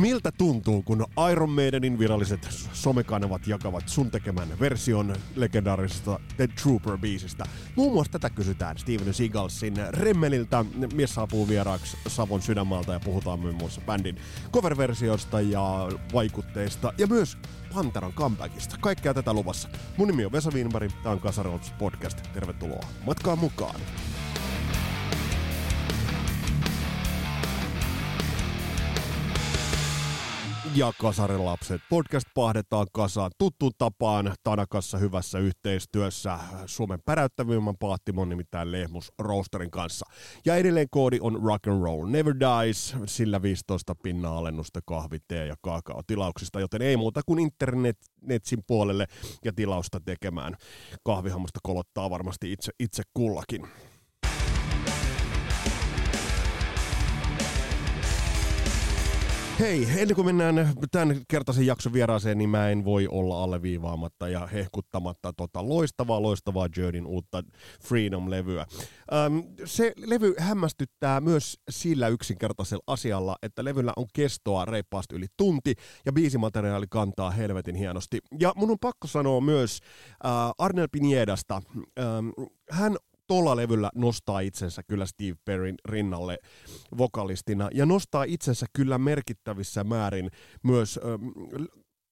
Miltä tuntuu, kun Iron Maidenin viralliset somekanavat jakavat sun tekemän version legendaarisesta The Trooper-biisistä? Muun muassa tätä kysytään Steven Seagalsin Remmeliltä. Mies saapuu vieraaksi Savon sydänmaalta ja puhutaan muun muassa bändin cover-versiosta ja vaikutteista ja myös Panteran comebackista. Kaikkea tätä luvassa. Mun nimi on Vesa Wienberg, tää on Kasarolts podcast. Tervetuloa matkaan mukaan. Ja Kasarilapset. Podcast pahdetaan kasaan tuttuun tapaan Tanakassa hyvässä yhteistyössä Suomen päräyttävimmän paattimon nimittäin Lehmus Roasterin kanssa. Ja edelleen koodi on rock and roll never dies, sillä 15 pinnaa alennusta kahvi, tee ja kaakao tilauksista, joten ei muuta kuin internet netsin puolelle ja tilausta tekemään. Kahvihammosta kolottaa varmasti itse, itse kullakin. Hei, ennen kuin mennään tämän kertaisen jakson vieraaseen, niin mä en voi olla alleviivaamatta ja hehkuttamatta tota loistavaa, loistavaa Journeyn uutta Freedom-levyä. Öm, se levy hämmästyttää myös sillä yksinkertaisella asialla, että levyllä on kestoa reippaasti yli tunti ja biisimateriaali kantaa helvetin hienosti. Ja mun on pakko sanoa myös äh, Arnel Piniedasta. Ähm, hän tuolla levyllä nostaa itsensä kyllä Steve Perryn rinnalle vokalistina ja nostaa itsensä kyllä merkittävissä määrin myös ähm,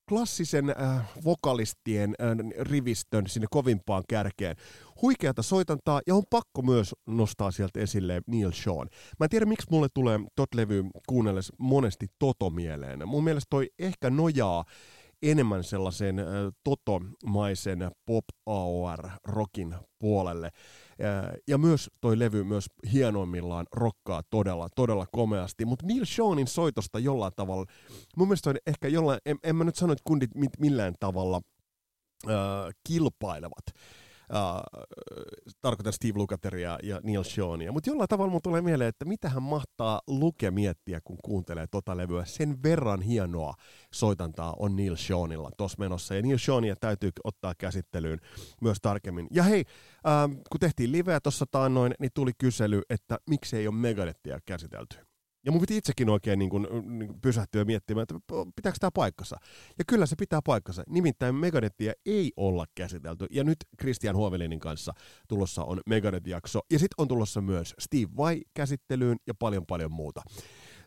klassisen äh, vokalistien äh, rivistön sinne kovimpaan kärkeen. Huikeata soitantaa ja on pakko myös nostaa sieltä esille Neil Sean. Mä en tiedä miksi mulle tulee tot levy kuunnelles monesti Toto mieleen. Mun mielestä toi ehkä nojaa enemmän sellaisen totomaisen pop AOR rockin puolelle. Ja myös toi levy myös hienoimmillaan rokkaa todella, todella komeasti. Mutta Neil Seanin soitosta jollain tavalla, mun mielestä on ehkä jollain, en, en mä nyt sano, että kundit millään tavalla äh, kilpailevat äh, tarkoitan Steve Lukateria ja Neil Seania. Mutta jollain tavalla mun tulee mieleen, että mitä hän mahtaa Luke miettiä, kun kuuntelee tota levyä. Sen verran hienoa soitantaa on Neil Seanilla tuossa menossa. Ja Neil Seania täytyy ottaa käsittelyyn myös tarkemmin. Ja hei, äh, kun tehtiin liveä tuossa taannoin, niin tuli kysely, että miksi ei ole Megadethia käsitelty. Ja mun piti itsekin oikein niin kuin, niin kuin pysähtyä miettimään, että pitääkö tämä paikkansa. Ja kyllä se pitää paikkansa. Nimittäin Megadethia ei olla käsitelty. Ja nyt Christian Huovelinin kanssa tulossa on Megadeth-jakso. Ja sitten on tulossa myös Steve Vai käsittelyyn ja paljon paljon muuta.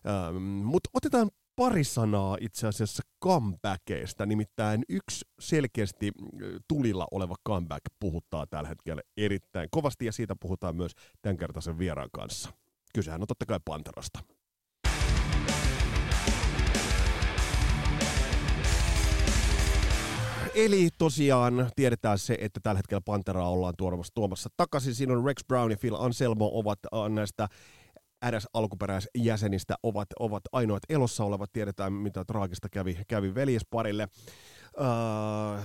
Ähm, Mutta otetaan pari sanaa itse asiassa comebackeista. Nimittäin yksi selkeästi tulilla oleva comeback puhuttaa tällä hetkellä erittäin kovasti. Ja siitä puhutaan myös tämänkertaisen vieraan kanssa. Kysehän on totta kai Panterasta. Eli tosiaan tiedetään se, että tällä hetkellä Panteraa ollaan tuomassa, tuomassa takaisin. Siinä on Rex Brown ja Phil Anselmo ovat äh, näistä edes alkuperäisjäsenistä ovat, ovat ainoat elossa olevat. Tiedetään, mitä traagista kävi, kävi veljesparille. Uh,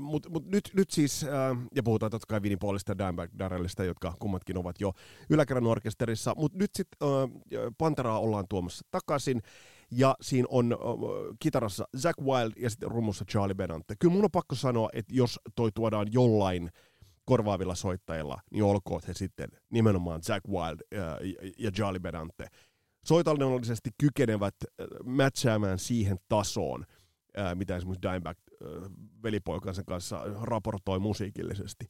mutta mut nyt, nyt siis, äh, ja puhutaan totta kai Vinnie Paulista ja Dan Darrellista, jotka kummatkin ovat jo yläkerran orkesterissa, mutta nyt sitten äh, Panteraa ollaan tuomassa takaisin, ja siinä on äh, kitarassa Zack Wild ja sitten rummussa Charlie Benante. Kyllä mun on pakko sanoa, että jos toi tuodaan jollain korvaavilla soittajilla, niin olkoon he sitten nimenomaan Zack Wild ja, ja Charlie Benante. Soitallisesti kykenevät matchaamaan siihen tasoon, mitä esimerkiksi Dimebag velipoikansa kanssa raportoi musiikillisesti.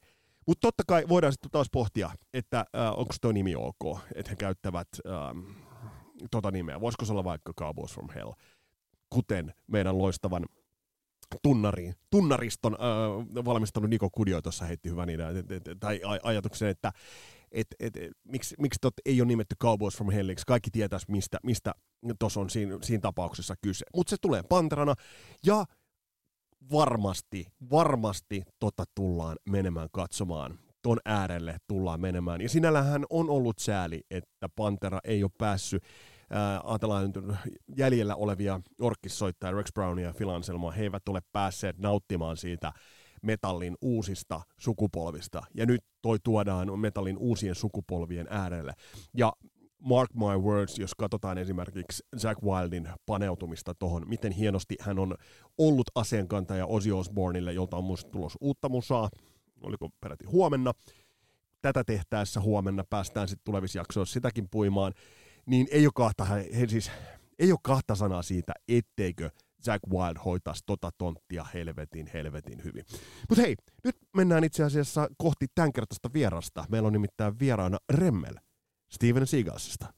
Mutta totta kai voidaan sitten taas pohtia, että äh, onko tuo nimi ok, että he käyttävät ähm, tota nimeä. Voisiko se olla vaikka Cowboys from Hell, kuten meidän loistavan tunnariin, tunnariston äh, valmistanut Niko Kudio tuossa heitti hyvän idean, tai ajatuksen, että et, et, et, miksi, miksi tot ei ole nimetty Cowboys from Helliksi, kaikki tietäisi mistä, mistä tuossa on siinä, siinä tapauksessa kyse. Mutta se tulee Panterana, ja varmasti, varmasti tota tullaan menemään katsomaan. Ton äärelle tullaan menemään. Ja sinällähän on ollut sääli, että Pantera ei ole päässyt Äh, ajatellaan jäljellä olevia orkkissoittajia, Rex Brownia ja Phil Anselmoa, he eivät ole päässeet nauttimaan siitä metallin uusista sukupolvista. Ja nyt toi tuodaan metallin uusien sukupolvien äärelle. Ja mark my words, jos katsotaan esimerkiksi Zack Wildin paneutumista tuohon, miten hienosti hän on ollut aseenkantaja Ozzy Osbourneille, jolta on muista tulos uutta musaa, oliko peräti huomenna. Tätä tehtäessä huomenna päästään sitten tulevissa jaksoissa sitäkin puimaan, niin ei ole kahta, he siis, ei ole kahta sanaa siitä, etteikö Zack Wild hoitaisi tota tonttia helvetin, helvetin hyvin. Mutta hei, nyt mennään itse asiassa kohti tämänkertaista vierasta. Meillä on nimittäin vieraana Remmel Steven Seagalsista.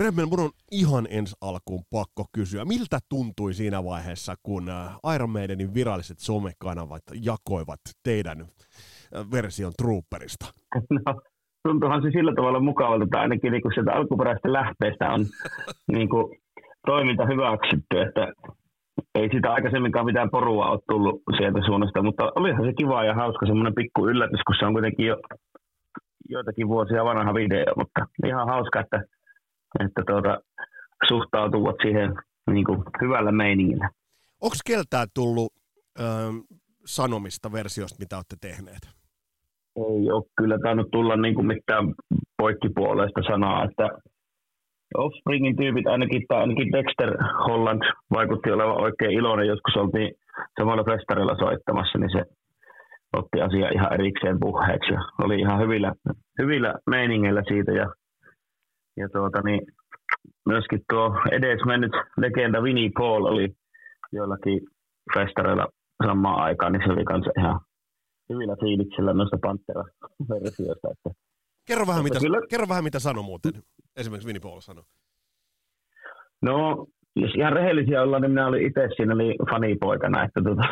Remmel, mun on ihan ensi alkuun pakko kysyä, miltä tuntui siinä vaiheessa, kun äh, Iron Maidenin viralliset somekanavat jakoivat teidän äh, version Trooperista? No, tuntuuhan se sillä tavalla mukavalta, että ainakin niin sieltä alkuperäisestä lähteestä on niin kuin, toiminta hyväksytty, että ei sitä aikaisemminkaan mitään porua ole tullut sieltä suunnasta, mutta olihan se kiva ja hauska semmoinen pikku yllätys, kun se on kuitenkin jo joitakin vuosia vanha video, mutta ihan hauska, että, että tuota, suhtautuvat siihen niin kuin hyvällä meiningillä. Onko keltään tullut ö, sanomista versiosta, mitä olette tehneet? Ei ole kyllä tainnut tulla niin kuin mitään poikkipuoleista sanaa, että Offspringin tyypit ainakin, tai ainakin Dexter Holland vaikutti olevan oikein iloinen. Joskus oltiin samalla festarilla soittamassa, niin se otti asia ihan erikseen puheeksi. Ja oli ihan hyvillä, hyvillä meiningeillä siitä. Ja, ja tuota, niin, myöskin tuo edes mennyt legenda Vinnie Paul oli joillakin festareilla samaan aikaan, niin se oli kanssa ihan hyvillä fiiliksillä noista Pantera-versioista. Että Kerro vähän, mitä, kyllä... kerro vähän, mitä sanoi muuten, esimerkiksi Vinnie Paul sanoi. No, jos ihan rehellisiä ollaan, niin minä olin itse siinä oli fanipoikana, että tota,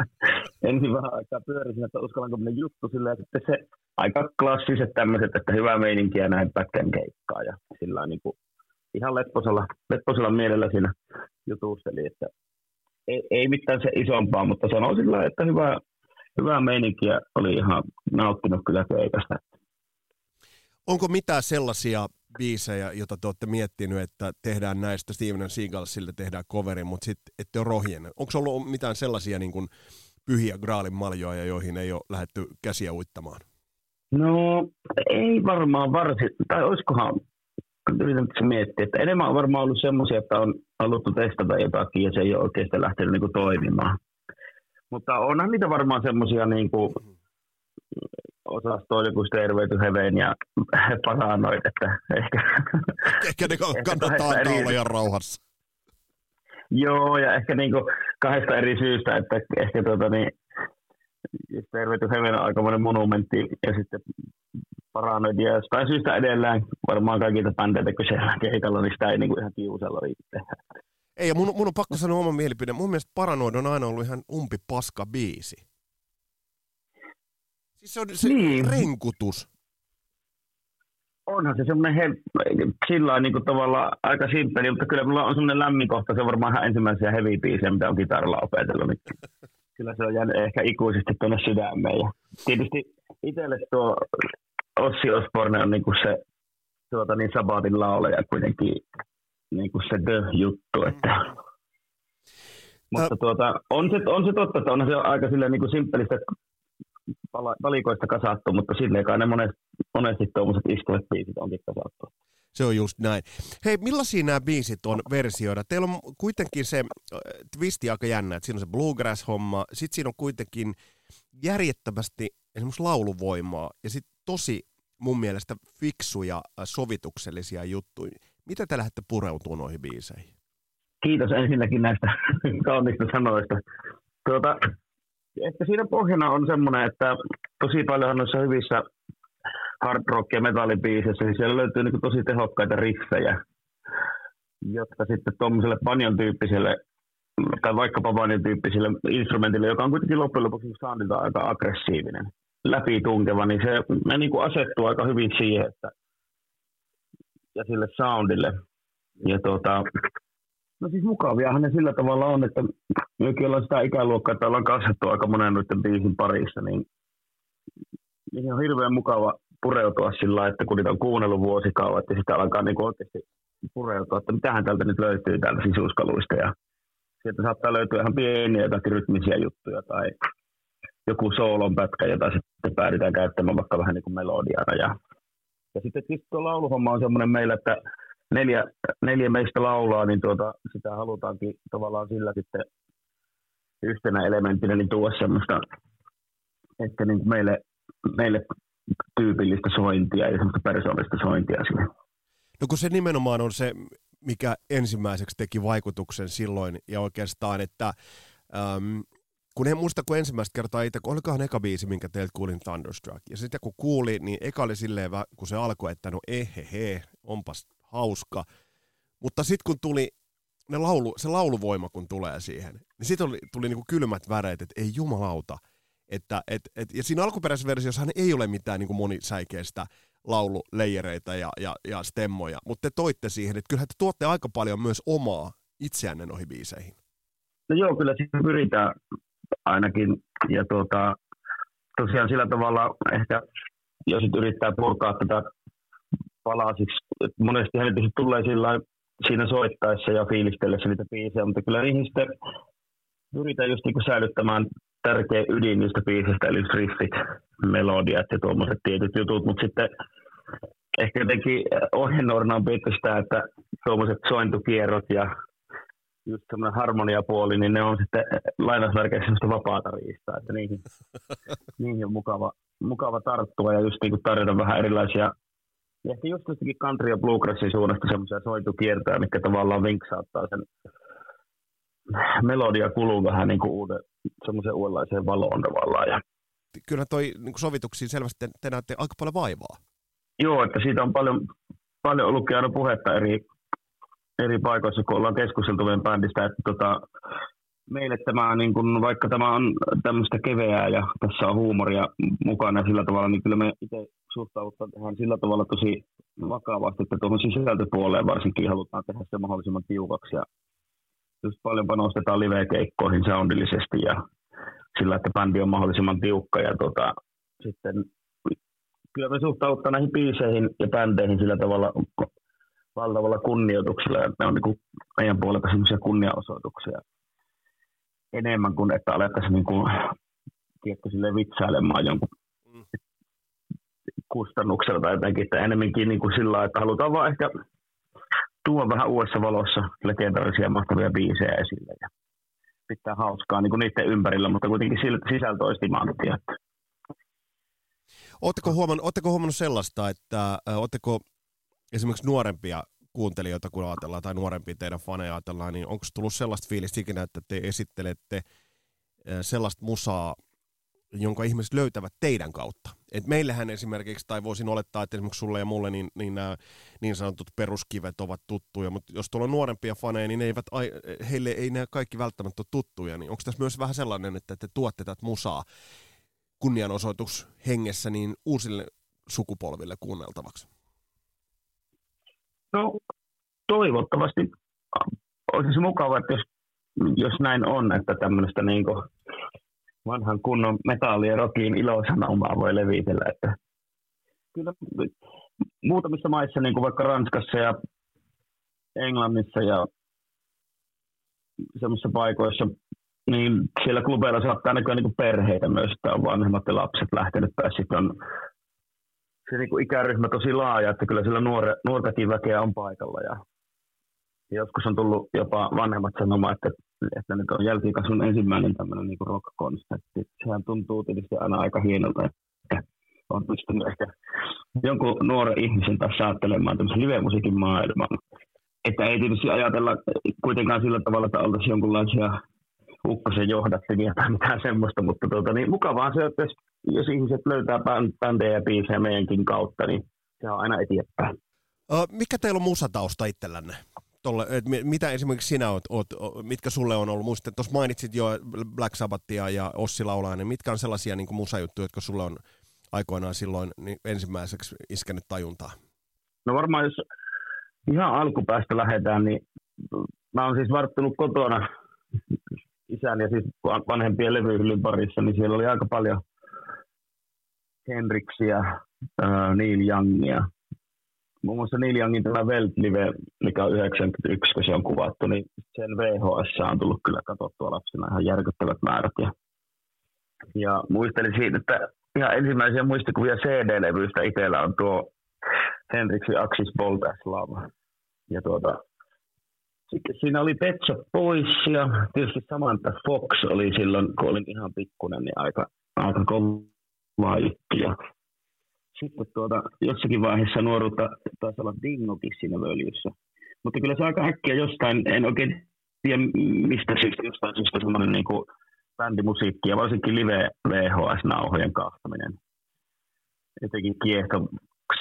ensin vähän aikaa pyörisin, että uskallanko minä juttu silleen, että sitten se aika klassiset tämmöiset, että hyvää meininkiä näin pätkän keikkaa ja sillä niin kuin ihan lepposella, lepposella mielellä siinä jutusteli, että ei, ei mitään se isompaa, mutta sanoin sillä että hyvää, hyvää meininkiä oli ihan nauttinut kyllä keikasta. Onko mitään sellaisia biisejä, joita te olette miettinyt, että tehdään näistä Steven Seagalsille tehdään coveri, mutta sitten ette ole rohjen. Onko ollut mitään sellaisia niin kuin pyhiä graalin maljoja, joihin ei ole lähdetty käsiä uittamaan? No ei varmaan varsin, tai olisikohan, yritän miettiä, että enemmän on varmaan ollut semmoisia, että on haluttu testata jotakin ja se ei ole oikeasti lähtenyt niin kuin toimimaan. Mutta onhan niitä varmaan semmoisia niin kuin, osasto joku Stairway to Heaven ja paranoid, että ehkä... Ehkä ne kannattaa antaa olla ihan rauhassa. Joo, ja ehkä niinku kahdesta eri syystä, että ehkä tuota niin, Stairway to Heaven on aikamoinen monumentti, ja sitten paranoid, ja jostain syystä edelleen varmaan kaikilta bändeiltä, kun siellä keikalla, niin sitä ei niinku ihan kiusalla tehdä. Ei, ja mun, mun on pakko sanoa oma mielipide. Mun mielestä Paranoid on aina ollut ihan umpi paska biisi. Siis se on se niin. renkutus. Onhan se semmoinen he, sillä niin kuin tavallaan aika simppeli, mutta kyllä mulla on semmoinen lämmin kohta, se on varmaan ihan ensimmäisiä heavy biisejä, mitä on kitaralla opetellut. Niin kyllä se on jäänyt ehkä ikuisesti tuonne sydämeen. Ja tietysti itselle tuo Ossi Osborne on niin kuin se tuota, niin Sabatin laulaja kuitenkin niin kuin se the-juttu. Että. Mutta tuota, on, se, on se totta, että on se aika silleen niin kuin simppelistä valikoista kasattu, mutta silleen kai ne monesti, monesti tuommoiset istuvat biisit onkin kasattu. Se on just näin. Hei, millaisia nämä biisit on versioida? Teillä on kuitenkin se äh, twisti aika jännä, että siinä on se bluegrass-homma, sitten siinä on kuitenkin järjettömästi esimerkiksi lauluvoimaa ja sitten tosi mun mielestä fiksuja äh, sovituksellisia juttuja. Mitä te lähdette pureutumaan noihin biiseihin? Kiitos ensinnäkin näistä kaunista sanoista. Tuota, ehkä siinä pohjana on semmoinen, että tosi paljon noissa hyvissä hard rock- ja metallibiiseissä, niin siellä löytyy niin tosi tehokkaita riffejä, jotka sitten tuommoiselle banjon tyyppiselle tai vaikkapa banjon tyyppiselle instrumentille, joka on kuitenkin loppujen lopuksi soundilta aika aggressiivinen, läpitunkeva, niin se ne niin kuin asettuu aika hyvin siihen, että ja sille soundille. Ja tuota, No siis mukaviahan ne sillä tavalla on, että mekin ollaan sitä ikäluokkaa, että ollaan kasvattu aika monen noiden biisin parissa, niin niihin on hirveän mukava pureutua sillä että kun niitä on kuunnellut vuosikauan, että sitä alkaa niin oikeasti pureutua, että mitähän täältä nyt löytyy täältä sisuskaluista ja sieltä saattaa löytyä ihan pieniä jotakin rytmisiä juttuja tai joku soolon pätkä, jota sitten päädytään käyttämään vaikka vähän niin kuin melodiana. Ja, ja sitten tuo lauluhomma on semmoinen meillä, että neljä, neljä meistä laulaa, niin tuota, sitä halutaankin tavallaan sillä sitten yhtenä elementtinä niin tuoda semmoista, että niin kuin meille, meille tyypillistä sointia ja semmoista persoonallista sointia siihen. No kun se nimenomaan on se, mikä ensimmäiseksi teki vaikutuksen silloin, ja oikeastaan, että äm, kun en muista, kun ensimmäistä kertaa itse, kun olikohan eka biisi, minkä teiltä kuulin Thunderstruck, ja sitten kun kuuli, niin eka oli silleen, kun se alkoi, että no ehehe, onpas hauska, mutta sitten kun tuli ne laulu, se lauluvoima, kun tulee siihen, niin sitten tuli, tuli niinku kylmät väreet, että ei jumalauta, että, et, et, ja siinä alkuperäisessä versiossahan ei ole mitään niin kuin monisäikeistä laululeijereitä ja, ja, ja stemmoja, mutta te toitte siihen, että kyllähän te tuotte aika paljon myös omaa itseänne noihin biiseihin. No joo, kyllä siihen pyritään ainakin. Ja tuota, tosiaan sillä tavalla ehkä, jos yrittää purkaa tätä palasiksi, monesti hänet tulee sillä siinä soittaessa ja fiilistellessä niitä biisejä, mutta kyllä niihin sitten pyritään just niin säilyttämään tärkeä ydin niistä biisistä, eli riffit, melodiat ja tuommoiset tietyt jutut, mutta sitten ehkä jotenkin ohjenuorana on pidetty sitä, että tuommoiset sointukierrot ja just semmoinen harmoniapuoli, niin ne on sitten lainausmerkeissä semmoista vapaata riistaa, että niihin, niihin on mukava, mukava tarttua ja just niin kuin tarjota vähän erilaisia ja ehkä just jostakin country ja bluegrassin suunnasta semmoisia soitukiertoja, mikä tavallaan vinksauttaa sen melodia kuluu vähän niin kuin uuden, semmoisen uudenlaiseen valoon tavallaan. Ja... Kyllä toi niin kuin sovituksiin selvästi te, te näette aika paljon vaivaa. Joo, että siitä on paljon, paljon ollutkin aina puhetta eri, eri paikoissa, kun ollaan keskusteltu meidän bändistä, että tota, meille tämä, niin kun, vaikka tämä on tämmöistä keveää ja tässä on huumoria mukana sillä tavalla, niin kyllä me itse suhtaudutaan sillä tavalla tosi vakavasti, että tuohon sisältöpuoleen varsinkin halutaan tehdä se mahdollisimman tiukaksi ja just paljon panostetaan live-keikkoihin soundillisesti ja sillä, että bändi on mahdollisimman tiukka ja tota, sitten kyllä me suhtaudutaan näihin biiseihin ja bändeihin sillä tavalla valtavalla kunnioituksella, että ne on niin meidän puolelta sellaisia kunniaosoituksia enemmän kuin että alettaisiin niin kuin, tiedätkö, vitsailemaan jonkun. Kustannuksella tai jotenkin, että enemmänkin niin kuin sillä että halutaan vaan ehkä tuoda vähän uudessa valossa legendarisia mahtavia biisejä esille ja pitää hauskaa niin kuin niiden ympärillä, mutta kuitenkin sisältö olisi timanttia. Oletteko huomannut, huomannut sellaista, että oletteko esimerkiksi nuorempia kuuntelijoita, kun ajatellaan, tai nuorempia teidän faneja ajatellaan, niin onko tullut sellaista fiilistä ikinä, että te esittelette sellaista musaa, jonka ihmiset löytävät teidän kautta. Et meillähän esimerkiksi, tai voisin olettaa, että esimerkiksi sulle ja mulle niin, niin nämä niin sanotut peruskivet ovat tuttuja, mutta jos tuolla on nuorempia faneja, niin ne eivät, heille ei nämä kaikki välttämättä ole tuttuja, niin onko tässä myös vähän sellainen, että te tuotte tätä musaa kunnianosoitus hengessä niin uusille sukupolville kuunneltavaksi? No toivottavasti olisi mukava, että jos, jos näin on, että tämmöistä niin vanhan kunnon metalli- ja rockin ilosanomaa voi levitellä. Että kyllä muutamissa maissa, niin kuin vaikka Ranskassa ja Englannissa ja semmoisissa paikoissa, niin siellä klubeilla saattaa näkyä niin perheitä myös, että on vanhemmat ja lapset lähtenyt tai sitten on se niin kuin ikäryhmä tosi laaja, että kyllä sillä nuore, nuortakin väkeä on paikalla. Ja joskus on tullut jopa vanhemmat sanomaan, että, että nyt on jälkikasvun ensimmäinen tämmöinen niin rock-konsertti. Sehän tuntuu tietysti aina aika hienolta, että on pystynyt ehkä jonkun nuoren ihmisen taas saattelemaan tämmöisen live-musiikin maailman. Että ei tietysti ajatella kuitenkaan sillä tavalla, että oltaisiin jonkunlaisia ukkosen johdattimia tai mitään semmoista, mutta tuota, niin mukavaa se, että jos, jos ihmiset löytää bändejä ja biisejä meidänkin kautta, niin se on aina eteenpäin. Mikä teillä on musatausta itsellänne? Tolle, et mitä esimerkiksi sinä oot, oot, mitkä sulle on ollut? Muistat, tuossa mainitsit jo Black Sabbathia ja Ossi Laulainen. Mitkä on sellaisia niin musajuttuja, jotka sulle on aikoinaan silloin niin ensimmäiseksi iskenyt tajuntaa? No varmaan jos ihan alkupäästä lähdetään, niin mä oon siis varttunut kotona isän ja siis vanhempien levyhyllyn parissa, niin siellä oli aika paljon Henriksiä, Neil Youngia, muun muassa Neil Youngin tämä Welt Live, mikä on 91, kun se on kuvattu, niin sen VHS on tullut kyllä katsottua lapsena ihan järkyttävät määrät. Ja, ja muistelin siitä, että ihan ensimmäisiä muistikuvia CD-levyistä itsellä on tuo Hendrixin Axis Bolt Love. Ja tuota, sitten siinä oli Petsa pois ja tietysti Samantha Fox oli silloin, kun olin ihan pikkunen, niin aika, aika kovaa juttuja. Sitten tuota, jossakin vaiheessa nuoruutta taisi olla Dingokin siinä völjyssä. Mutta kyllä se aika äkkiä jostain, en oikein tiedä mistä syystä, jostain syystä semmoinen niin kuin bändimusiikki ja varsinkin live VHS-nauhojen kahtaminen. Jotenkin kiehto.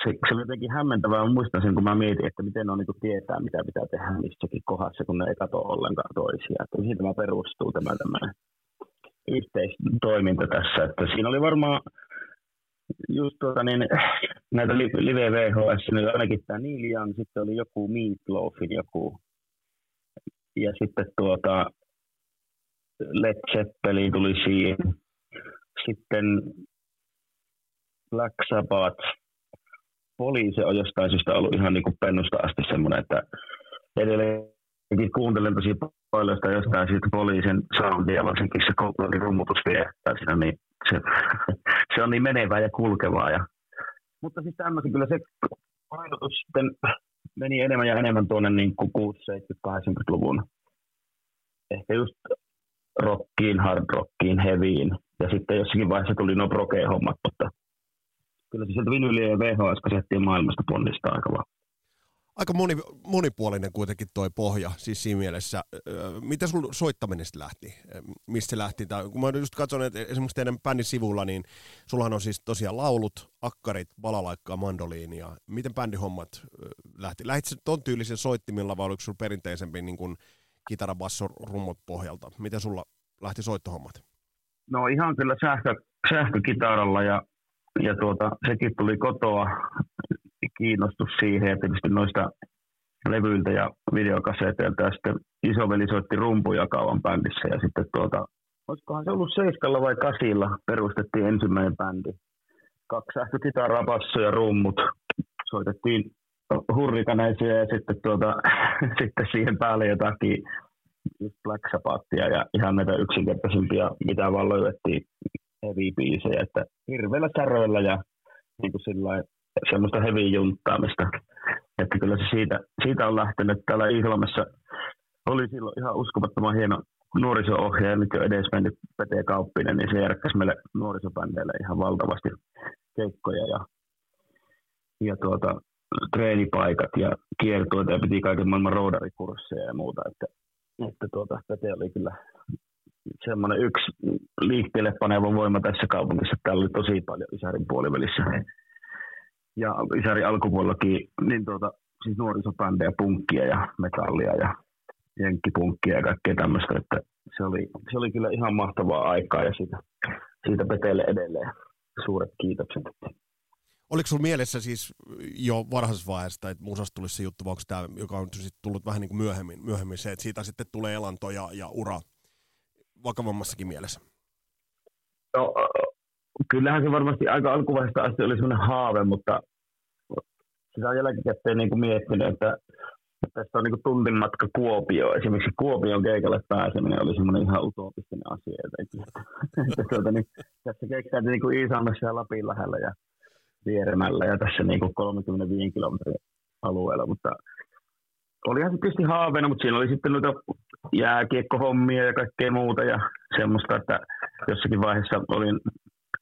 Se, se oli jotenkin hämmentävää. Muistan sen, kun mä mietin, että miten on niin tietää, mitä pitää tehdä missäkin kohdassa, kun ne ei katso ollenkaan toisia. Että mihin tämä perustuu, tämä tämmöinen yhteistoiminta tässä. Että siinä oli varmaan just tuota, niin, näitä live VHS, niin ainakin tämä Young, sitten oli joku Meatloafin joku, ja sitten tuota, Led Zeppelin tuli siihen. Sitten Black Sabbath. Poliisi on jostain syystä ollut ihan niin kuin pennusta asti semmoinen, että edelleenkin kuuntelen tosi paljon sitä jostain siitä poliisin soundia, varsinkin se rummutus vie siinä, niin se, se, on niin menevää ja kulkevaa. Ja, mutta siis tämmöisen kyllä se painotus sitten meni enemmän ja enemmän tuonne niin kuin 60-70-80-luvun. Ehkä just rockiin, hard rockiin, heavyin. Ja sitten jossakin vaiheessa tuli nuo proke-hommat, mutta kyllä se sieltä vinyliä ja VHS-kasettien maailmasta ponnistaa aika vaan. Aika moni, monipuolinen kuitenkin toi pohja, siis siinä mielessä. Mitä sun soittaminen lähti? Mistä se lähti? Tai kun mä just katson, että esimerkiksi teidän bändin sivulla, niin sullahan on siis tosiaan laulut, akkarit, balalaikkaa, mandoliinia. Miten bändihommat lähti? Lähtitkö ton tyylisen soittimilla vai oliko sulla perinteisempi niin kuin kitara, basso, rummut pohjalta. Miten sulla lähti soittohommat? No ihan kyllä sähkö, sähkökitaralla ja, ja tuota, sekin tuli kotoa kiinnostus siihen ja tietysti noista levyiltä ja videokaseteilta ja sitten isoveli soitti rumpuja kauan bändissä ja sitten tuota, olisikohan se ollut seiskalla vai kasilla perustettiin ensimmäinen bändi. Kaksi sähkökitaraa, basso ja rummut. Soitettiin hurrikaneisia ja sitten, tuota, sitten siihen päälle jotakin Black Sabbathia ja ihan näitä yksinkertaisimpia, mitä vaan löydettiin heavy-biisejä, että hirveillä säröillä ja niin kuin sillä semmoista heavy junttaamista. Että kyllä se siitä, siitä on lähtenyt. Täällä Iisalmessa oli silloin ihan uskomattoman hieno nuoriso-ohjaaja, nyt jo edes mennyt Pete Kauppinen, niin se järkkäsi meille nuorisobändeille ihan valtavasti keikkoja ja, ja tuota, treenipaikat ja kiertueita ja piti kaiken maailman roudarikursseja ja muuta. Että, että tuota, Pete oli kyllä semmoinen yksi liikkeelle paneva voima tässä kaupungissa. Täällä oli tosi paljon Isarin puolivälissä. Ja Isarin alkupuolellakin niin tuota, siis nuorisobändejä, punkkia ja metallia ja jenkkipunkkia ja kaikkea tämmöistä. Että se, oli, se oli kyllä ihan mahtavaa aikaa ja siitä, siitä Peteelle edelleen suuret kiitokset. Oliko sinulla mielessä siis jo varhaisessa vaiheessa, että musasta tulisi se juttu, vai onko tämä, joka on sitten tullut vähän niin kuin myöhemmin, myöhemmin se, että siitä sitten tulee elanto ja, ja ura vakavammassakin mielessä? No, kyllähän se varmasti aika alkuvaiheesta asti oli sellainen haave, mutta sitä on jälkikäteen niin kuin miettinyt, että tästä on niin tuntin matka Kuopio. Esimerkiksi Kuopion keikalle pääseminen oli semmoinen ihan utopistinen asia. Että, että tuota, niin, tässä keikkailtiin niin kuin Iisalmessa ja Lapin lähellä ja Vieremällä ja tässä niin kuin 35 kilometrin alueella, mutta olihan se tietysti haaveena, mutta siinä oli sitten noita jääkiekkohommia ja kaikkea muuta ja semmoista, että jossakin vaiheessa olin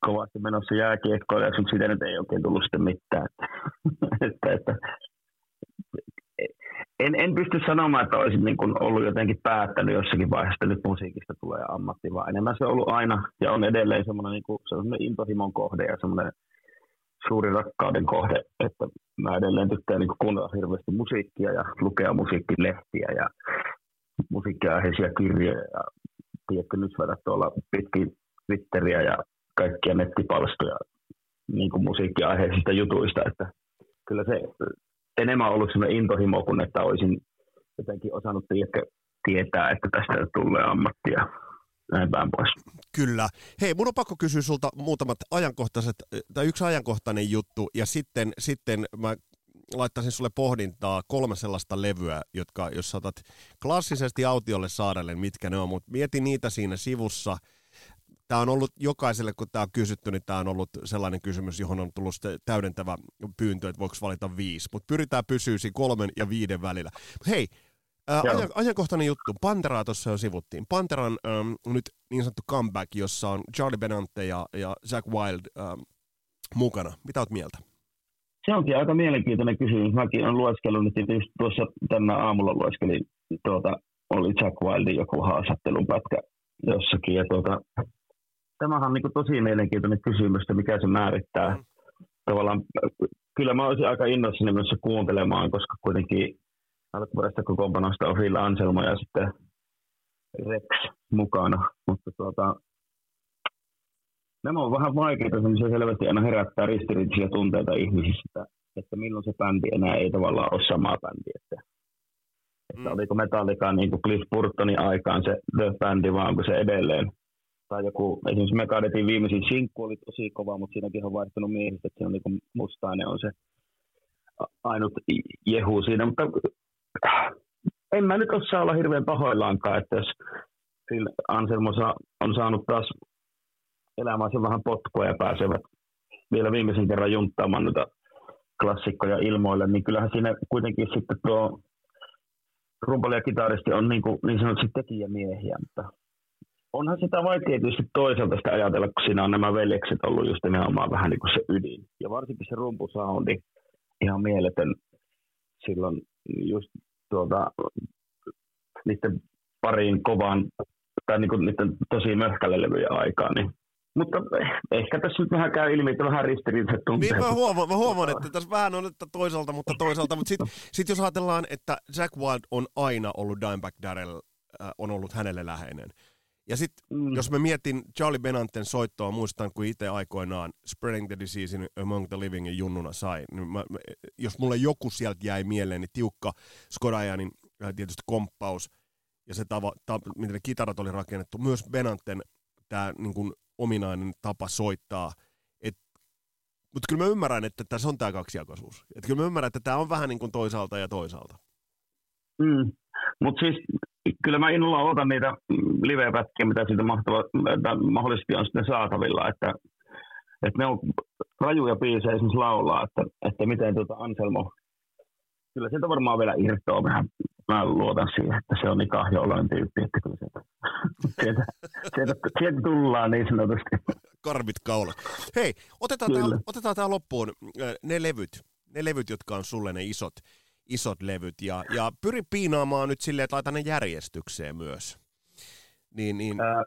kovasti menossa jääkiekkoon ja siitä nyt ei oikein tullut sitten mitään. että, että, en, en pysty sanomaan, että olisin niin kuin ollut jotenkin päättänyt jossakin vaiheessa, että nyt musiikista tulee ammatti, vaan enemmän se on ollut aina ja on edelleen semmoinen, niin kuin, semmoinen intohimon kohde ja semmoinen suuri rakkauden kohde, että mä edelleen tykkään niin kuunnella hirveästi musiikkia ja lukea musiikkilehtiä ja musiikkiaiheisia kirjoja ja tiedätkö, nyt tuolla pitkin Twitteriä ja kaikkia nettipalstoja niin kuin musiikkiaiheisista jutuista, että kyllä se enemmän ollut sellainen intohimo kuin että olisin jotenkin osannut tietää, että tästä tulee ammattia näin päin pois. Kyllä. Hei, mun on pakko kysyä sulta muutamat ajankohtaiset, tai yksi ajankohtainen juttu, ja sitten, sitten mä laittaisin sulle pohdintaa kolme sellaista levyä, jotka, jos saatat klassisesti autiolle saarelle, mitkä ne on, mutta mieti niitä siinä sivussa. Tämä on ollut jokaiselle, kun tämä on kysytty, niin tämä on ollut sellainen kysymys, johon on tullut täydentävä pyyntö, että voiko valita viisi. Mutta pyritään pysyä kolmen ja viiden välillä. Hei, Ää, ajan, ajankohtainen juttu. Panteraa tuossa jo sivuttiin. Panteran ähm, nyt niin sanottu comeback, jossa on Charlie Benante ja, ja Jack Wild ähm, mukana. Mitä oot mieltä? Se onkin aika mielenkiintoinen kysymys. Mäkin olen lueskellut, että just tuossa tänä aamulla lueskelin, tuota, oli Jack Wildin joku haastattelun pätkä jossakin. Ja tuota, tämähän on niin tosi mielenkiintoinen kysymys, että mikä se määrittää. Mm. Tavallaan, kyllä mä olisin aika innoissani myös kuuntelemaan, koska kuitenkin alkuperäistä kokoonpanosta on Phil Anselmo ja sitten Rex mukana. Mutta tuota, nämä on vähän vaikeita, se selvästi aina herättää ristiriitaisia tunteita ihmisissä, että, milloin se bändi enää ei tavallaan ole sama bändi. Että, että mm. oliko Metallica niin kuin Cliff Burtonin aikaan se The-bändi, vai onko se edelleen. Tai joku, esimerkiksi Megadetin viimeisin sinkku oli tosi kova, mutta siinäkin on vaihtunut miehistä, että se on niin mustainen on se ainut jehu siinä, mutta en mä nyt osaa olla hirveän pahoillaankaan, että jos Anselmo on saanut taas elämäänsä vähän potkua ja pääsevät vielä viimeisen kerran junttaamaan noita klassikkoja ilmoille, niin kyllähän siinä kuitenkin sitten tuo rumpali ja kitaristi on niin, kuin, niin sanotusti tekijämiehiä, mutta onhan sitä vaikea tietysti toisaalta sitä ajatella, kun siinä on nämä veljekset ollut just nimenomaan vähän niin kuin se ydin. Ja varsinkin se rumpusoundi, ihan mieletön silloin just tuota, niiden pariin kovaan, tai niin kuin niiden tosi möhkälle aikaa, niin mutta ehkä tässä nyt vähän käy ilmi, että vähän ristiriitaiset tunteet. Niin mä huomaan, mä huomaan, että tässä vähän on että toisaalta, mutta toisaalta. Mutta sitten sit jos ajatellaan, että Jack Wild on aina ollut Dimebag Darrell, äh, on ollut hänelle läheinen. Ja sitten mm. jos mä mietin Charlie Benanten soittoa, muistan kun itse aikoinaan Spreading the Disease Among the Living junnuna sai. Niin mä, jos mulle joku sieltä jäi mieleen, niin tiukka Skodajanin äh, tietysti komppaus ja se tava, ta, miten ne kitarat oli rakennettu. Myös Benanten tämä niin ominainen tapa soittaa. mutta kyllä mä ymmärrän, että tässä on tämä kaksijakoisuus. Et kyllä mä ymmärrän, että tämä on vähän niin kuin toisaalta ja toisaalta. Mm. Mutta siis kyllä mä innolla otan niitä live-pätkiä, mitä siitä mahtava, mahdollisesti on sitten saatavilla, että, että ne on rajuja biisejä esimerkiksi laulaa, että, että miten tuota Anselmo, kyllä sieltä varmaan vielä irtoaa vähän, mä luotan siihen, että se on niin kahjoolainen tyyppi, että kyllä sieltä, sieltä, sieltä, sieltä tullaan niin sanotusti. Karvit kaula. Hei, otetaan tämä, otetaan tämä loppuun ne levyt, ne levyt, jotka on sulle ne isot, isot levyt ja, ja pyri piinaamaan nyt silleen, että laita ne järjestykseen myös. Niin, niin, Ää,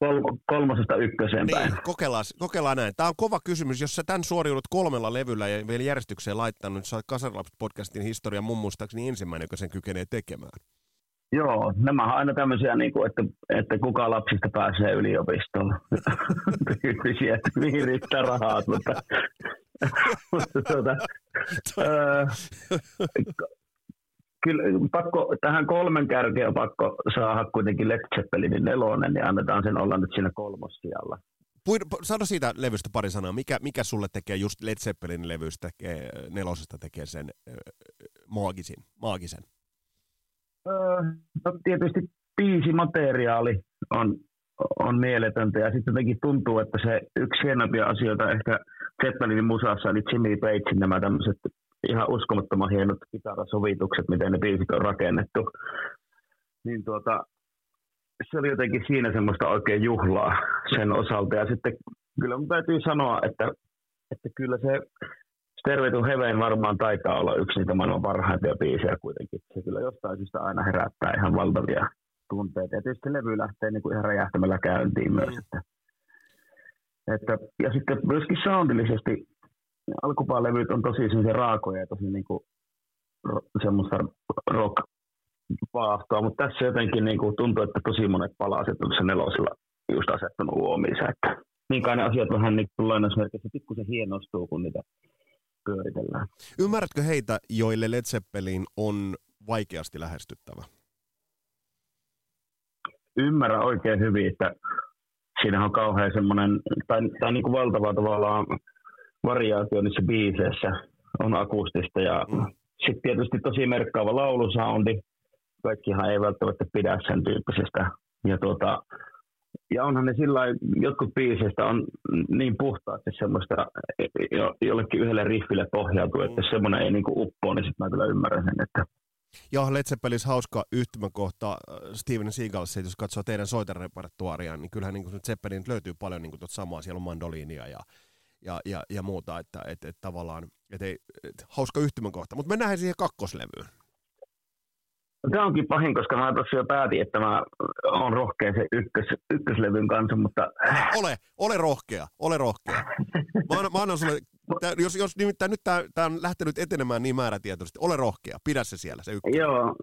kol- kolmosesta ykköseen niin, päin. Kokeillaan, kokeillaan näin. Tämä on kova kysymys. Jos sä tämän suoriudut kolmella levyllä ja vielä järjestykseen laittanut, niin sä oot Kasarilaps-podcastin historian mun muistaakseni ensimmäinen, joka sen kykenee tekemään. Joo, nämä on aina tämmöisiä, niin kuin, että, että kuka lapsista pääsee yliopistoon. Tyyppisiä, että mihin riittää rahaa. Mutta tuota, kyllä pakko, tähän kolmen kärkeen on pakko saada kuitenkin Led Zeppelinin nelonen, niin annetaan sen olla nyt siinä kolmossijalla. Sano siitä levystä pari sanaa. Mikä, mikä sulle tekee just Led Zeppelin levystä, nelosesta tekee sen äh, maagisin, maagisen? Öö, no tietysti biisimateriaali on, on mieletöntä ja sitten jotenkin tuntuu, että se yksi hienompia asioita ehkä Zeppelinin musassa oli Jimmy Pagein nämä tämmöiset ihan uskomattoman hienot kitarasovitukset, miten ne biisit on rakennettu. Niin tuota, se oli jotenkin siinä semmoista oikein juhlaa sen osalta. Ja sitten kyllä mun täytyy sanoa, että, että kyllä se Stairway to Heaven varmaan taitaa olla yksi niitä maailman parhaimpia biisejä kuitenkin. Se kyllä jostain syystä aina herättää ihan valtavia tunteita. Ja tietysti levy lähtee niin kuin ihan räjähtämällä käyntiin myös. Että, että, ja sitten myöskin soundillisesti alkupäälevyt on tosi semmoisia raakoja ja tosi niin kuin, semmoista rock paahtoa, mutta tässä jotenkin niin kuin tuntuu, että tosi monet palaset on se nelosilla just asettanut huomiinsa, että niin kai ne asiat vähän niin kuin lainausmerkissä pikkusen hienostuu, kun niitä pyöritellään. Ymmärrätkö heitä, joille Led Zeppelin on vaikeasti lähestyttävä? Ymmärrän oikein hyvin, että siinä on kauhean semmoinen, tai, tai niin kuin valtava tavallaan variaatio niissä biiseissä on akustista ja mm. sitten tietysti tosi merkkaava laulusoundi. Kaikkihan ei välttämättä pidä sen tyyppisestä. Ja, tuota, ja onhan ne sillä jotkut biiseistä on niin puhtaasti semmoista jo, jollekin yhdelle riffille pohjautuu, että jos semmoinen ei niinku uppoa, niin sitten mä kyllä ymmärrän sen, että ja Led Zeppelin hauska yhtymäkohta äh, Steven Seagalissa, jos katsoo teidän soiterepertuaaria, niin kyllähän niin Zeppelin löytyy paljon niin tuota samaa, siellä on mandoliinia ja, ja, ja, ja muuta, että et, et, tavallaan, et ei, et, hauska yhtymäkohta. Mutta mennään siihen kakkoslevyyn. Tämä onkin pahin, koska mä tuossa jo päätin, että mä oon rohkea se ykkös, ykköslevyn kanssa, mutta... Ole, ole rohkea, ole rohkea. Mä annan, mä annan sulle, tää, jos, jos nimittäin nyt tämä on lähtenyt etenemään niin määrätietoisesti, ole rohkea, pidä se siellä, se ykkös. Joo,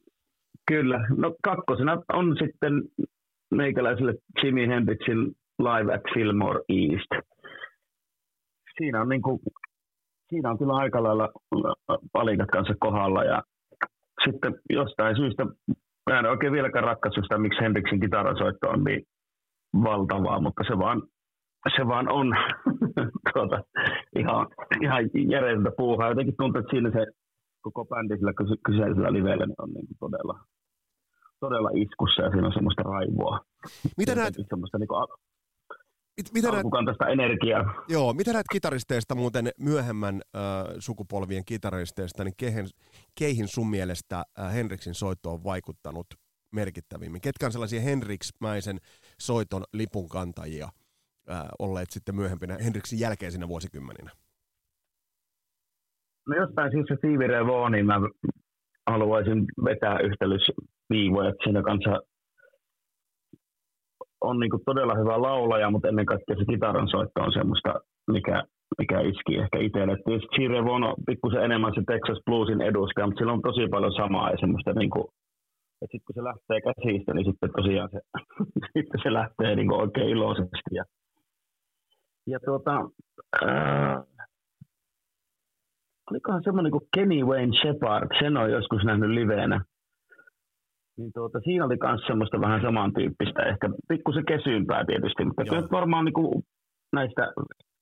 kyllä. No kakkosena on sitten meikäläiselle Jimi Hendrixin Live at Fillmore East. Siinä on, niinku, siinä on kyllä aika lailla palikat kanssa kohdalla ja sitten jostain syystä, mä en oikein vieläkään ratkaisu sitä, miksi Hendriksin kitarasoitto on niin valtavaa, mutta se vaan, se vaan on tuota, ihan, ihan järjetöntä puuhaa. Jotenkin tuntuu, että siinä se koko bändi sillä kyseisellä livellä niin on niin todella, todella iskussa ja siinä on semmoista raivoa. Mitä näet, semmoista niin kuin Mit, mitä näet, energiaa. Joo, mitä näet kitaristeista muuten myöhemmän äh, sukupolvien kitaristeista, niin kehen, keihin sun mielestä äh, Henriksin soitto on vaikuttanut merkittävimmin? Ketkä on sellaisia Henriksmäisen soiton lipunkantajia äh, olleet sitten myöhempinä Henriksin jälkeisinä vuosikymmeninä? No jostain syystä Stevie Ray Vaughanin mä haluaisin vetää yhtelysviivoja, että siinä kanssa on niin todella hyvä laulaja, mutta ennen kaikkea se kitaran soitto on semmoista, mikä, mikä iski ehkä itselle. Tietysti Chire on pikkusen enemmän se Texas Bluesin edustaja, mutta sillä on tosi paljon samaa ja semmoista niin kuin, että sitten kun se lähtee käsistä, niin sitten tosiaan se, sitten se lähtee niin oikein iloisesti. Ja, ja tuota, ää, olikohan semmoinen kuin Kenny Wayne Shepard, sen on joskus nähnyt liveenä niin tuota, siinä oli myös semmoista vähän samantyyppistä, ehkä pikkusen kesyympää tietysti, mutta Joo. kyllä varmaan niin kuin näistä,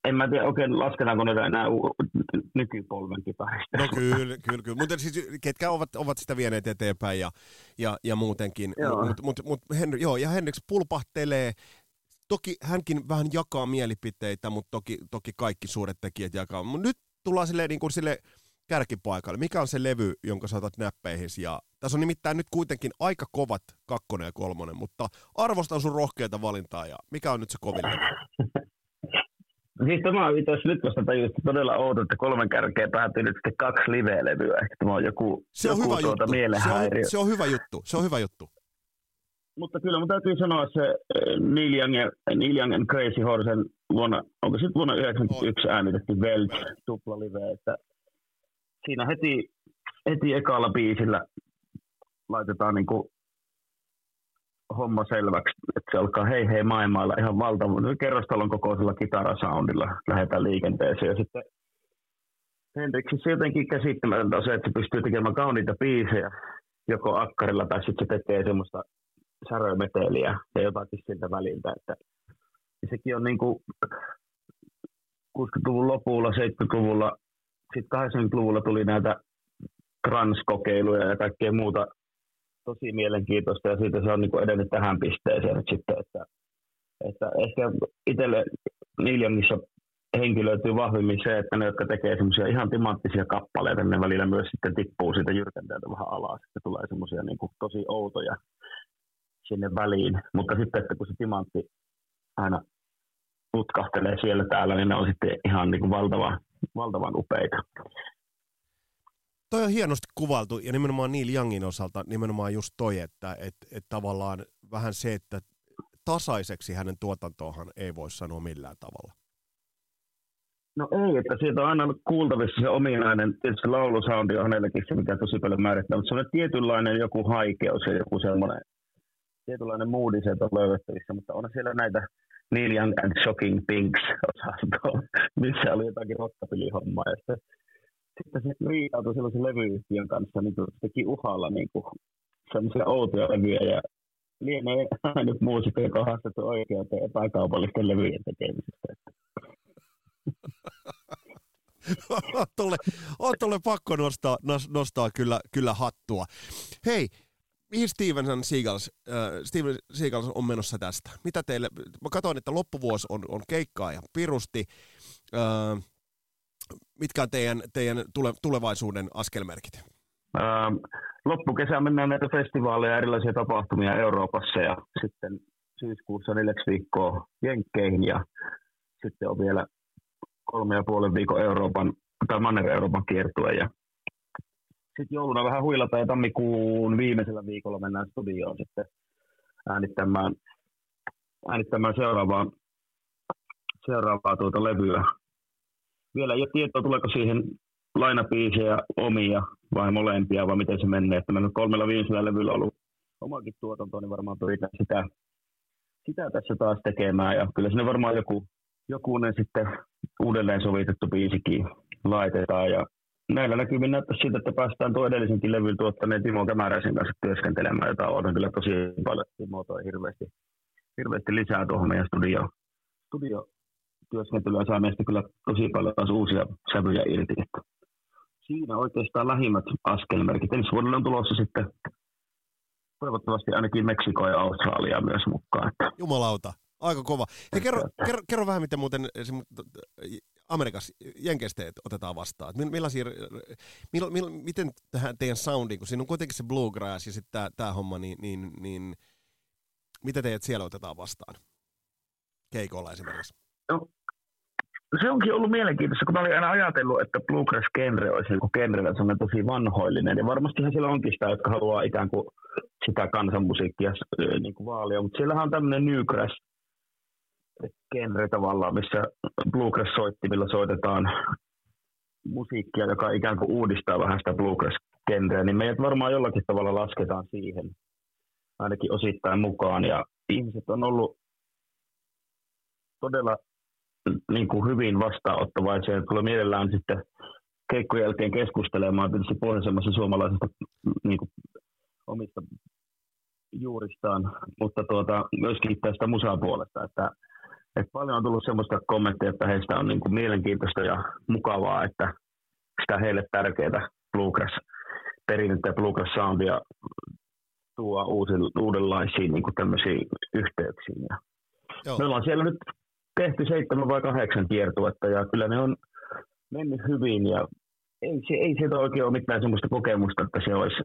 en mä tiedä oikein lasketaanko ne enää nykypolven kitarista. No kyllä, kyllä, kyllä. Mutta siis ketkä ovat, ovat sitä vieneet eteenpäin ja, ja, ja muutenkin. Mutta mut, mut, Henry, joo, ja Henriks pulpahtelee, toki hänkin vähän jakaa mielipiteitä, mutta toki, toki kaikki suuret tekijät jakaa. Mutta nyt tullaan silleen, niin kuin sille kärkipaikalle. Mikä on se levy, jonka saatat näppeihin? Ja tässä on nimittäin nyt kuitenkin aika kovat kakkonen ja kolmonen, mutta arvostan sun rohkeita valintaa. Ja mikä on nyt se kovin levy? Siis tämä on itse nyt vasta tajusti todella outo, että kolmen kärkeen päätyy nyt sitten kaksi live-levyä. Tämä on joku, se on joku hyvä tuota juttu. Se on, se on hyvä juttu. Se on hyvä juttu. Mutta kyllä mun täytyy sanoa se eh, Neil Young, Neil Young and Crazy Horsen vuonna, onko sitten vuonna 1991 äänitetty Welch tupla live, että siinä heti, heti ekalla biisillä laitetaan niin kuin homma selväksi, että se alkaa hei hei maailmalla ihan valtava, kerrostalon kokoisella kitarasoundilla lähdetään liikenteeseen. Ja sitten Hendriksissä jotenkin käsittämätöntä on se, että se pystyy tekemään kauniita biisejä joko akkarilla tai sitten se tekee semmoista särömeteliä ja jotakin siltä väliltä, että sekin on niin kuin 60-luvun lopulla, 70-luvulla sitten 80-luvulla tuli näitä transkokeiluja ja kaikkea muuta tosi mielenkiintoista ja siitä se on niin edennyt tähän pisteeseen nyt sitten, että, että ehkä itselle Niljangissa henkilöityy vahvimmin se, että ne, jotka tekee semmoisia ihan timanttisia kappaleita, ne välillä myös sitten tippuu siitä jyrkänteeltä vähän alas, että tulee semmoisia niin tosi outoja sinne väliin, mutta sitten, että kun se timantti aina putkahtelee siellä täällä, niin ne on sitten ihan niin kuin valtava, valtavan upeita. Toi on hienosti kuvaltu ja nimenomaan Neil Youngin osalta nimenomaan just toi, että et, et tavallaan vähän se, että tasaiseksi hänen tuotantoahan ei voi sanoa millään tavalla. No ei, että sieltä on aina ollut kuultavissa se ominainen, tietysti laulusoundi on hänelläkin se, mikä tosi paljon määrittää, mutta on tietynlainen joku haikeus ja joku semmoinen tietynlainen moodi sieltä on löydettävissä, mutta on siellä näitä Neil Young and Shocking Pinks osasto, missä oli jotakin rockapilihommaa. Ja sitten, sitten se riitautui sellaisen levyyhtiön kanssa, niin se teki uhalla niin kuin, sellaisia outoja levyjä ja lienee nyt muusikko, joka on haastettu oikeuteen epäkaupallisten levyjen tekemisestä. on, on tolle pakko nostaa, nostaa kyllä, kyllä hattua. Hei, mihin Steven Seagals, äh, Steven Seagals on menossa tästä? Mitä teille, mä katsoin, että loppuvuosi on, on keikkaa ja pirusti. Äh, mitkä on teidän, teidän tule, tulevaisuuden askelmerkit? Ähm, loppukesä mennään näitä festivaaleja ja erilaisia tapahtumia Euroopassa ja sitten syyskuussa neljäksi viikkoa Jenkkeihin ja sitten on vielä kolme ja puolen viikon Euroopan tai Manner-Euroopan kiertue ja sitten jouluna vähän huilata ja tammikuun viimeisellä viikolla mennään studioon sitten äänittämään, äänittämään seuraavaa, seuraavaa tuota levyä. Vielä ei ole tietoa, tuleeko siihen lainapiisejä omia vai molempia, vai miten se menee. Että meillä on kolmella viimeisellä levyllä ollut omakin tuotanto, niin varmaan pyritään sitä, sitä tässä taas tekemään. Ja kyllä sinne varmaan joku, joku ne sitten uudelleen sovitettu biisikin laitetaan. Ja näillä näkymin näyttää siltä, että päästään tuo edellisenkin levyn tuottaneen Timo Kämäräisen kanssa työskentelemään, jota odotan kyllä tosi paljon. Timo toi hirveästi, hirveästi lisää tuohon meidän studio, studio työskentelyä saa meistä kyllä tosi paljon taas uusia sävyjä irti. Että siinä oikeastaan lähimmät askelmerkit. Ensi vuodelle on tulossa sitten toivottavasti ainakin Meksiko ja Australia myös mukaan. Jumalauta, aika kova. Hei, kerro, kerro, kerro vähän, miten muuten Amerikassa jenkeistä otetaan vastaan. Millaisia, mill, mill, miten tähän teidän soundiin, kun siinä on kuitenkin se bluegrass ja sitten tämä, homma, niin, niin, niin miten teidät siellä otetaan vastaan? Keikolla esimerkiksi. No, se onkin ollut mielenkiintoista, kun mä olin aina ajatellut, että bluegrass-genre olisi joku genrenä sellainen tosi vanhoillinen. Ja varmastihan siellä onkin sitä, jotka haluaa ikään kuin sitä kansanmusiikkia niin kuin vaalia. Mutta siellähän on tämmöinen newgrass genre tavallaan, missä bluegrass-soittimilla soitetaan musiikkia, joka ikään kuin uudistaa vähän sitä bluegrass-genreä, niin meidät varmaan jollakin tavalla lasketaan siihen ainakin osittain mukaan. Ja ihmiset on ollut todella niin kuin hyvin vastaanottavaisia. Tulee mielellään sitten keikkojen jälkeen keskustelemaan tietysti pohjoisemmassa suomalaisesta niin kuin omista juuristaan, mutta tuota, myöskin tästä musaa puolesta, että, että paljon on tullut sellaista kommentteja, että heistä on niin kuin mielenkiintoista ja mukavaa, että sitä heille tärkeää bluegrass perinnettä ja bluegrass soundia tuo uudenlaisiin niin kuin tämmöisiin yhteyksiin. Ja Joo. Me ollaan siellä nyt tehty seitsemän vai kahdeksan kiertuetta ja kyllä ne on mennyt hyvin ja ei, se, ei sieltä oikein ole mitään sellaista kokemusta, että se olisi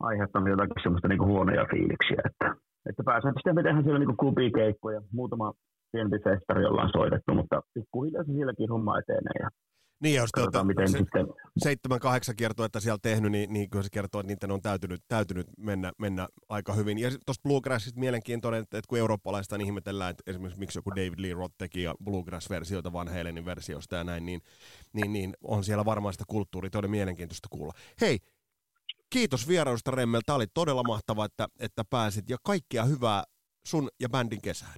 aiheuttanut jotakin semmoista niin huonoja fiiliksiä. Että, että pääsääntöisesti me tehdään siellä niin klubikeikkoja, muutama pienempi festari ollaan soitettu, mutta pikkuhiljaa se sielläkin homma etenee. Ja niin, jos tuota, miten se, sitten... seitsemän, kahdeksan että siellä tehnyt, niin, niin kyllä se kertoo, että niiden on täytynyt, täytynyt mennä, mennä aika hyvin. Ja tuossa Bluegrassista mielenkiintoinen, että, että kun eurooppalaista niin ihmetellään, että esimerkiksi miksi joku David Lee Roth teki ja Bluegrass-versioita Van Halenin versiosta ja näin, niin, niin, niin on siellä varmaan sitä kulttuuria, todella mielenkiintoista kuulla. Hei, kiitos vierailusta Remmel, tämä oli todella mahtavaa, että, että pääsit. Ja kaikkia hyvää sun ja bändin kesään.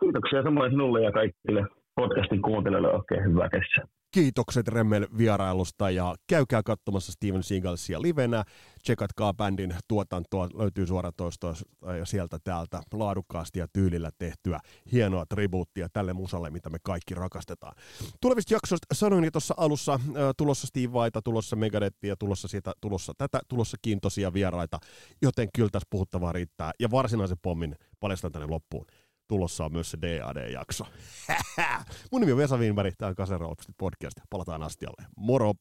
Kiitoksia samoin sinulle ja kaikille podcastin kuuntelijoille. Oikein hyvää kesää kiitokset Remmel vierailusta ja käykää katsomassa Steven Seagalsia livenä. Tsekatkaa bändin tuotantoa, löytyy suoratoistoa ja sieltä täältä laadukkaasti ja tyylillä tehtyä hienoa tribuuttia tälle musalle, mitä me kaikki rakastetaan. Tulevista jaksoista sanoin jo tuossa alussa, äh, tulossa Steve Vaita, tulossa Megadettia, tulossa siitä, tulossa tätä, tulossa kiintoisia vieraita, joten kyllä tässä puhuttavaa riittää. Ja varsinaisen pommin paljastan tänne loppuun tulossa on myös se DAD-jakso. Mun nimi on Vesa Wienberg, tämä on Kasero podcast. Palataan astialle. Moro!